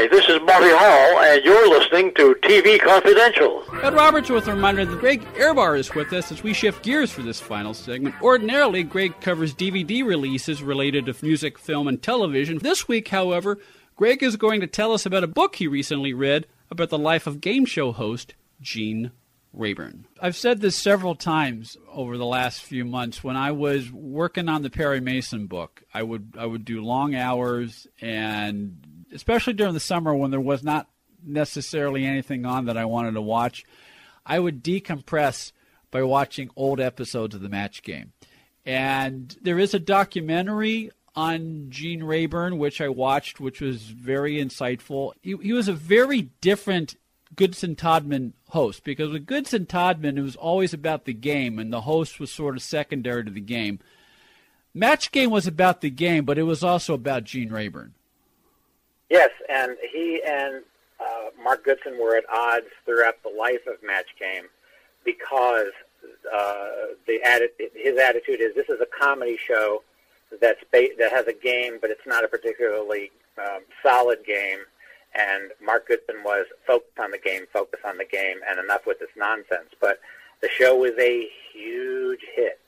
Hi, this is Monty Hall, and you're listening to TV Confidential. Ed Robertson with a reminder that Greg Ehrbar is with us as we shift gears for this final segment. Ordinarily, Greg covers DVD releases related to music, film, and television. This week, however, Greg is going to tell us about a book he recently read about the life of game show host Gene Rayburn. I've said this several times over the last few months. When I was working on the Perry Mason book, I would I would do long hours, and especially during the summer when there was not necessarily anything on that I wanted to watch, I would decompress by watching old episodes of the Match Game. And there is a documentary on Gene Rayburn, which I watched, which was very insightful. He, he was a very different Goodson Todman host because with Goodson Todman, it was always about the game, and the host was sort of secondary to the game. Match game was about the game, but it was also about Gene Rayburn. Yes, and he and uh, Mark Goodson were at odds throughout the life of Match Game because uh, the atti- his attitude is this is a comedy show that's ba- that has a game, but it's not a particularly um, solid game and Mark Goodson was focused on the game, focus on the game, and enough with this nonsense. But the show was a huge hit,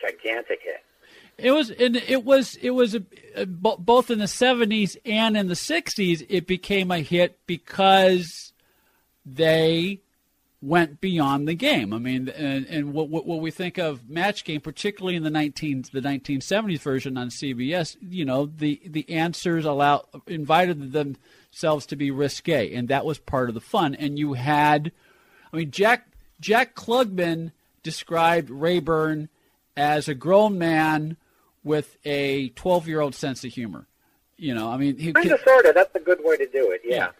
gigantic hit. It was, it was, it was a, a, both in the '70s and in the '60s. It became a hit because they went beyond the game. I mean, and, and what, what, what we think of Match Game, particularly in the 19 the 1970s version on CBS, you know, the the answers allow invited themselves to be risque, and that was part of the fun. And you had, I mean, Jack Jack Klugman described Rayburn as a grown man with a 12 year old sense of humor. You know, I mean, he kind of sort of. That's a good way to do it. yeah. yeah.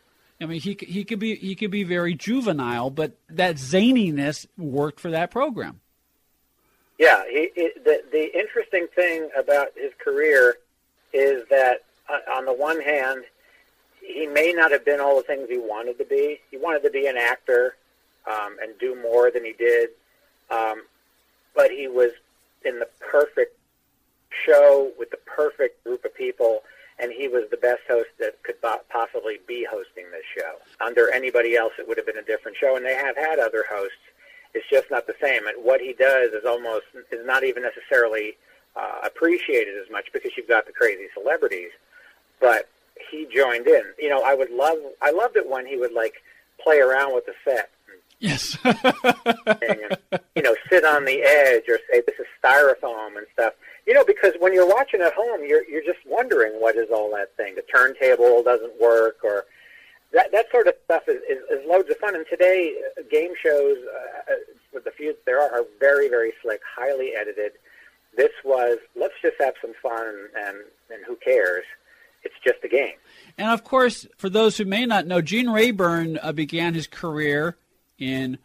I mean, he he could be he could be very juvenile, but that zaniness worked for that program. Yeah, he, he, the the interesting thing about his career is that uh, on the one hand, he may not have been all the things he wanted to be. He wanted to be an actor um, and do more than he did, um, but he was in the perfect show with the perfect group of people and he was the best host that could possibly be hosting this show. Under anybody else, it would have been a different show, and they have had other hosts. It's just not the same. And what he does is almost is not even necessarily uh, appreciated as much because you've got the crazy celebrities. But he joined in. You know, I would love. I loved it when he would like play around with the set. Yes. and, you know, sit on the edge or say this is styrofoam and stuff you know, because when you're watching at home, you're you're just wondering what is all that thing. The turntable doesn't work, or that that sort of stuff is, is, is loads of fun. And today, uh, game shows, uh, uh, with the few there are, are very very slick, highly edited. This was let's just have some fun, and and who cares? It's just a game. And of course, for those who may not know, Gene Rayburn uh, began his career in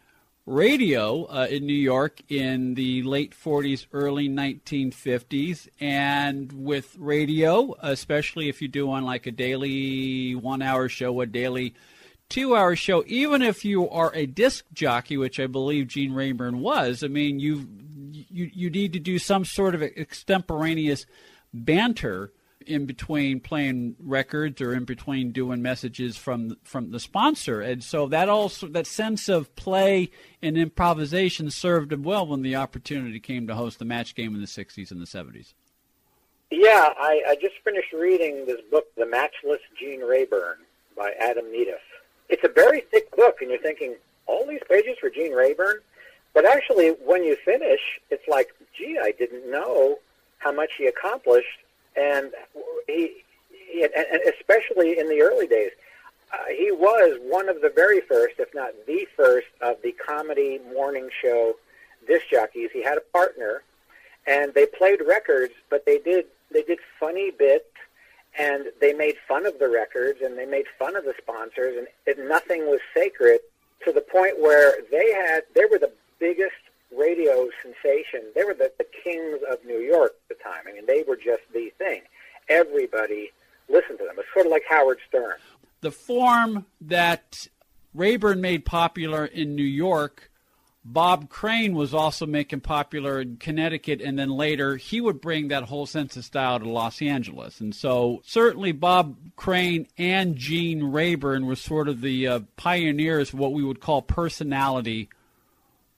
radio uh, in New York in the late 40s, early 1950s. And with radio, especially if you do on like a daily one hour show, a daily two hour show, even if you are a disc jockey, which I believe Gene Rayburn was, I mean, you, you, you need to do some sort of extemporaneous banter in between playing records or in between doing messages from from the sponsor. And so that also that sense of play and improvisation served him well when the opportunity came to host the match game in the 60s and the 70s yeah i, I just finished reading this book the matchless gene rayburn by adam nedeff it's a very thick book and you're thinking all these pages for gene rayburn? But actually when you finish it's like gee i didn't know how much he accomplished and he, he and especially in the early days, uh, he was one of the very first, if not the first, of the comedy morning show disc jockeys. He had a partner, and they played records, but they did they did funny bits, and they made fun of the records, and they made fun of the sponsors, and it, nothing was sacred to the point where they had they were the biggest radio sensation. They were the, the kings of New York at the time. I mean, they were just the thing. Everybody listened to them. It's sort of like Howard Stern. The form that Rayburn made popular in New York Bob Crane was also making popular in Connecticut, and then later he would bring that whole sense of style to Los Angeles. And so certainly Bob Crane and Gene Rayburn were sort of the uh, pioneers of what we would call personality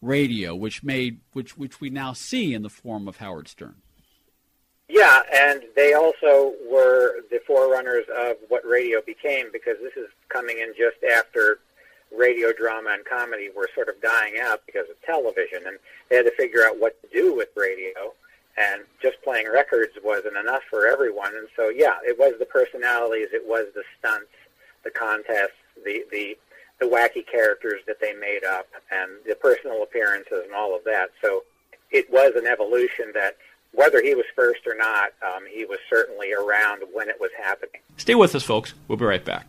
radio, which made which which we now see in the form of Howard Stern. Yeah, and they also were the forerunners of what radio became because this is coming in just after radio drama and comedy were sort of dying out because of television, and they had to figure out what to do with radio. And just playing records wasn't enough for everyone, and so yeah, it was the personalities, it was the stunts, the contests, the the the wacky characters that they made up, and the personal appearances and all of that. So it was an evolution that whether he was first or not, um, he was certainly around when it was happening. Stay with us, folks. We'll be right back.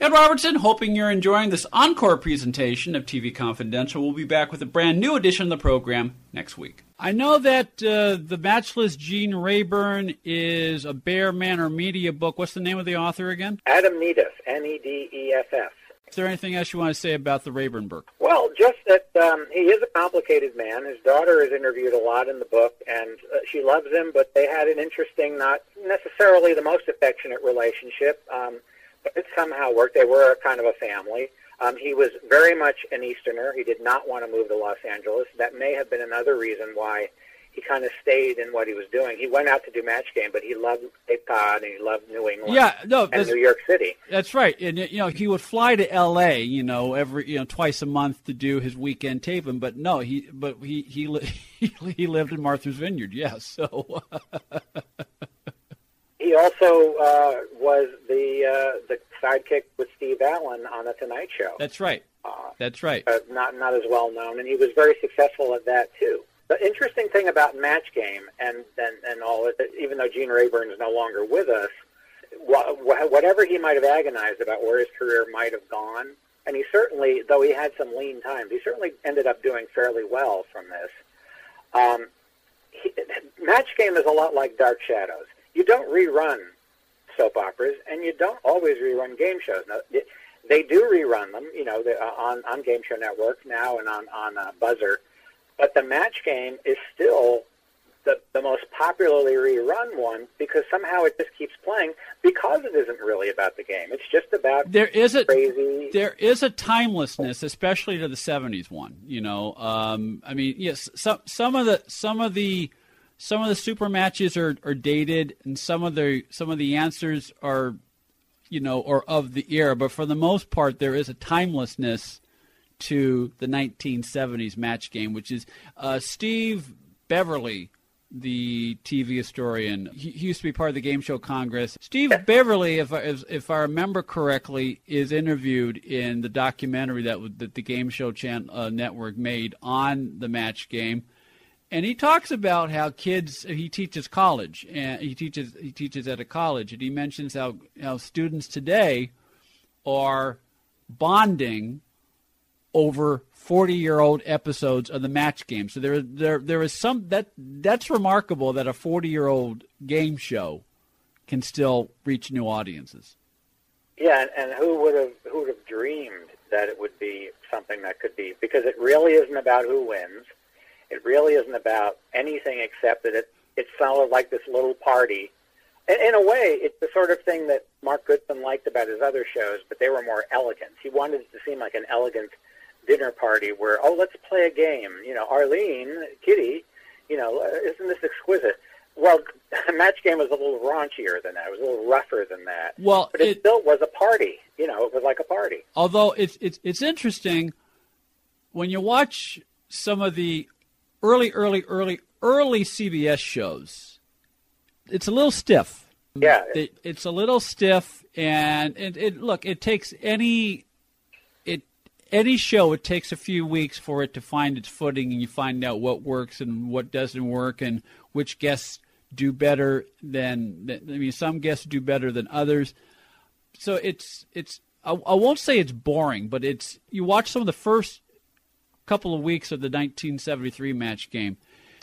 Ed Robertson, hoping you're enjoying this encore presentation of TV Confidential. We'll be back with a brand new edition of the program next week. I know that uh, The Matchless Gene Rayburn is a Bear Manor Media book. What's the name of the author again? Adam Nedeff, N-E-D-E-F-F. Is there anything else you want to say about the Rayburn book? Well, just that um, he is a complicated man. His daughter is interviewed a lot in the book, and uh, she loves him, but they had an interesting, not necessarily the most affectionate relationship. Um, but it somehow worked. They were a kind of a family. Um, he was very much an Easterner. He did not want to move to Los Angeles. That may have been another reason why he kind of stayed in what he was doing. He went out to do match game, but he loved Cape Cod and he loved New England. Yeah, no, and New York City. That's right, and you know he would fly to L.A. You know every you know twice a month to do his weekend taping, but no, he but he he li- he lived in Martha's Vineyard. Yes, so He also uh, was the uh, the sidekick with Steve Allen on the Tonight Show. that's right, that's right. uh, not not as well known, and he was very successful at that too. The interesting thing about Match Game and and, and all, even though Gene Rayburn is no longer with us, wha- whatever he might have agonized about where his career might have gone, and he certainly, though he had some lean times, he certainly ended up doing fairly well from this. Um, he, Match Game is a lot like Dark Shadows. You don't rerun soap operas, and you don't always rerun game shows. Now, they do rerun them, you know, uh, on on Game Show Network now and on on uh, Buzzr. But the match game is still the the most popularly rerun one because somehow it just keeps playing because it isn't really about the game. It's just about There is a crazy. there is a timelessness, especially to the '70s one. You know, um, I mean, yes, some some of the some of the some of the super matches are, are dated, and some of the some of the answers are, you know, or of the era. But for the most part, there is a timelessness to the 1970s match game, which is uh, Steve Beverly, the TV historian. He, he used to be part of the Game Show Congress. Steve Beverly, if I, if, if I remember correctly, is interviewed in the documentary that, that the Game Show chan, uh, Network made on the match game. And he talks about how kids he teaches college and he teaches he teaches at a college and he mentions how, how students today are bonding over 40 year old episodes of the match game. So there there there is some that that's remarkable that a 40 year old game show can still reach new audiences. Yeah, and, and who would have who would have dreamed that it would be something that could be because it really isn't about who wins. It really isn't about anything except that it it's sort of like this little party. In, in a way, it's the sort of thing that Mark Goodson liked about his other shows, but they were more elegant. He wanted it to seem like an elegant dinner party where oh let's play a game. You know, Arlene, Kitty, you know, uh, isn't this exquisite? Well, match game was a little raunchier than that. It was a little rougher than that. Well, but it, it- still was a party. You know, it was like a party. Although it's it's it's interesting when you watch some of the early early early early CBS shows, it's a little stiff. Yeah. It, it's a little stiff, and it, it look it takes any it any show, it takes a few weeks for it to find its footing, and you find out what works and what doesn't work, and which guests do better than. I mean, some guests do better than others. So it's it's. I, I won't say it's boring, but it's you watch some of the first couple of weeks of the 1973 match game.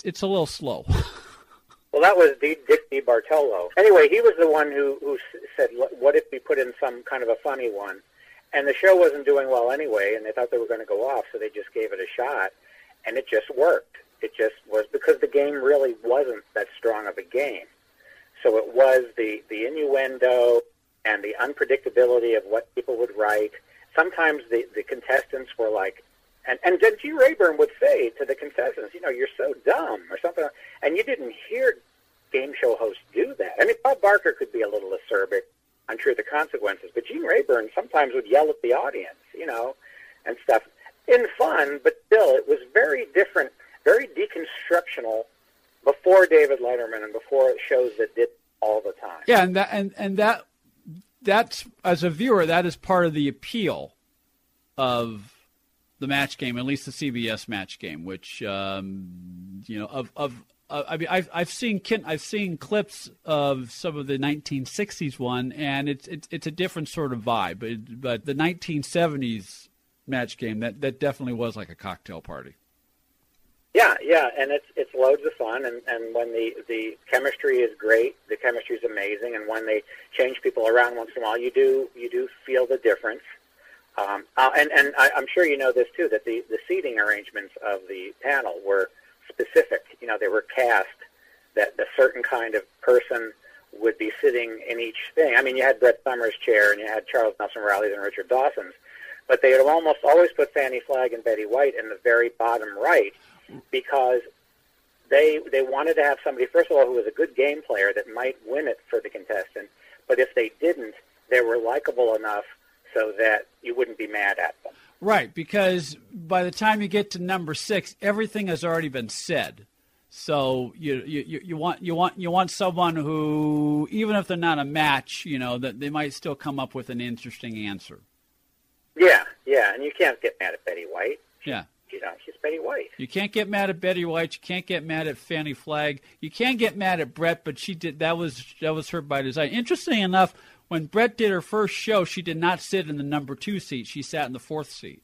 It's a little slow. Well, that was D- Dick DeBartolo. Anyway, he was the one who, who said, "What if we put in some kind of a funny one?" And the show wasn't doing well anyway, and they thought they were going to go off, so they just gave it a shot, and it just worked. It just was because the game really wasn't that strong of a game. So it was the the innuendo and the unpredictability of what people would write. Sometimes the the contestants were like and and then. Rayburn would say to the contestants, you know, you're so dumb or something, and you didn't hear game show hosts do that. I mean, Bob Barker could be a little acerbic, unsure of the consequences, but Gene Rayburn sometimes would yell at the audience, you know, and stuff in fun, but still, it was very different, very deconstructional before David Letterman and before shows that did all the time. Yeah, and that and and that that's as a viewer, that is part of the appeal of the match game, at least the CBS match game, which um, you know of of uh, I mean I've I've seen I've seen clips of some of the 1960s one, and it's it's it's a different sort of vibe. But but the 1970s match game that that definitely was like a cocktail party. Yeah, yeah, and it's it's loads of fun, and and when the the chemistry is great, the chemistry is amazing, and when they change people around once in a while, you do you do feel the difference. Um, uh, and and I, I'm sure you know this too that the the seating arrangements of the panel were specific. You know, they were cast that a certain kind of person would be sitting in each thing. I mean, you had Brett Somers' chair and you had Charles Nelson Reilly's and Richard Dawson's, but they would almost always put Fannie Flagg and Betty White in the very bottom right because they they wanted to have somebody first of all who was a good game player that might win it for the contestant, but if they didn't, they were likable enough so that you wouldn't be mad at them. Right, because by the time you get to number six, everything has already been said. So you, you you want you want you want someone who, even if they're not a match, you know that they might still come up with an interesting answer. Yeah, yeah, and you can't get mad at Betty White. Yeah, you know she's Betty White. You can't get mad at Betty White. You can't get mad at Fannie Flagg. You can't get mad at Brett, but she did that was that was her by design. Interesting enough, when Brett did her first show, she did not sit in the number two seat. She sat in the fourth seat.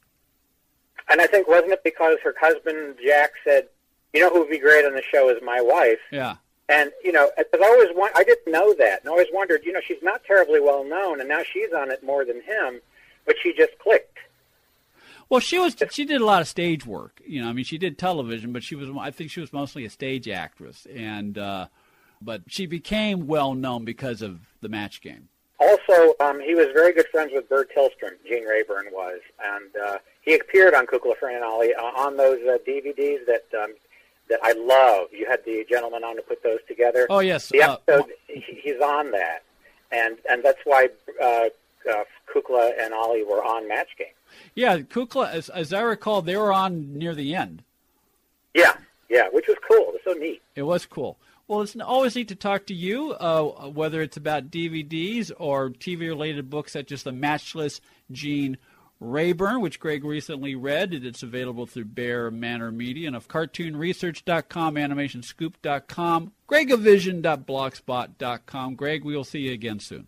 And I think wasn't it because her husband Jack said, "You know who would be great on the show is my wife." Yeah. And you know, because I always want, I didn't know that, and I always wondered, you know, she's not terribly well known, and now she's on it more than him, but she just clicked. Well, she was she did a lot of stage work. You know, I mean, she did television, but she was I think she was mostly a stage actress, and uh, but she became well known because of the match game. Also, um, he was very good friends with Burr Tillstrom. Gene Rayburn was, and uh, he appeared on Kukla, Fran and Ollie uh, on those uh, DVDs that um, that I love. You had the gentleman on to put those together. Oh yes, the uh, episode he, he's on that, and and that's why uh, uh, Kukla and Ollie were on Match Game. Yeah, Kukla, as, as I recall, they were on near the end. Yeah, yeah, which was cool. It was so neat. It was cool. Well, it's always neat to talk to you, uh, whether it's about DVDs or TV-related books such as The Matchless Gene Rayburn, which Greg recently read. It's available through Bear Manor Media and of CartoonResearch.com, AnimationScoop.com, Gregavision.blogspot.com. Greg, we will see you again soon.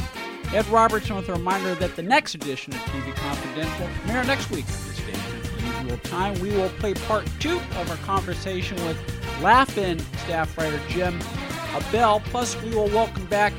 Ed Robertson with a reminder that the next edition of TV Confidential will premiere next week the station at the usual time. We will play part two of our conversation with Laugh-In staff writer Jim Abell. Plus, we will welcome back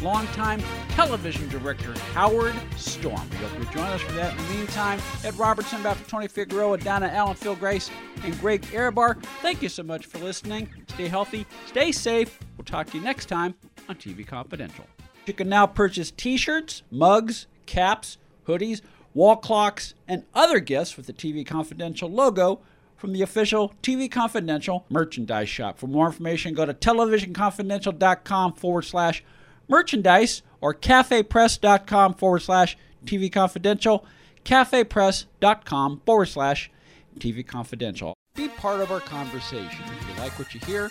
longtime television director Howard Storm. We hope you'll join us for that. In the meantime, Ed Robertson, Dr. Tony Figueroa, Donna Allen, Phil Grace, and Greg Ehrbar, thank you so much for listening. Stay healthy, stay safe. We'll talk to you next time on TV Confidential. You can now purchase t shirts, mugs, caps, hoodies, wall clocks, and other gifts with the TV Confidential logo from the official TV Confidential merchandise shop. For more information, go to televisionconfidential.com forward slash merchandise or cafepress.com forward slash TV Confidential, cafepress.com forward slash TV Confidential. Be part of our conversation. If you like what you hear,